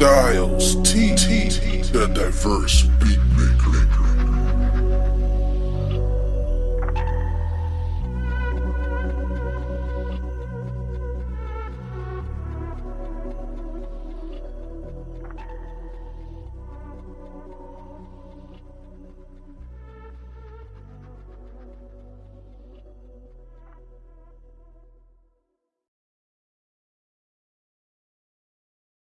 Styles T, the diverse beat maker.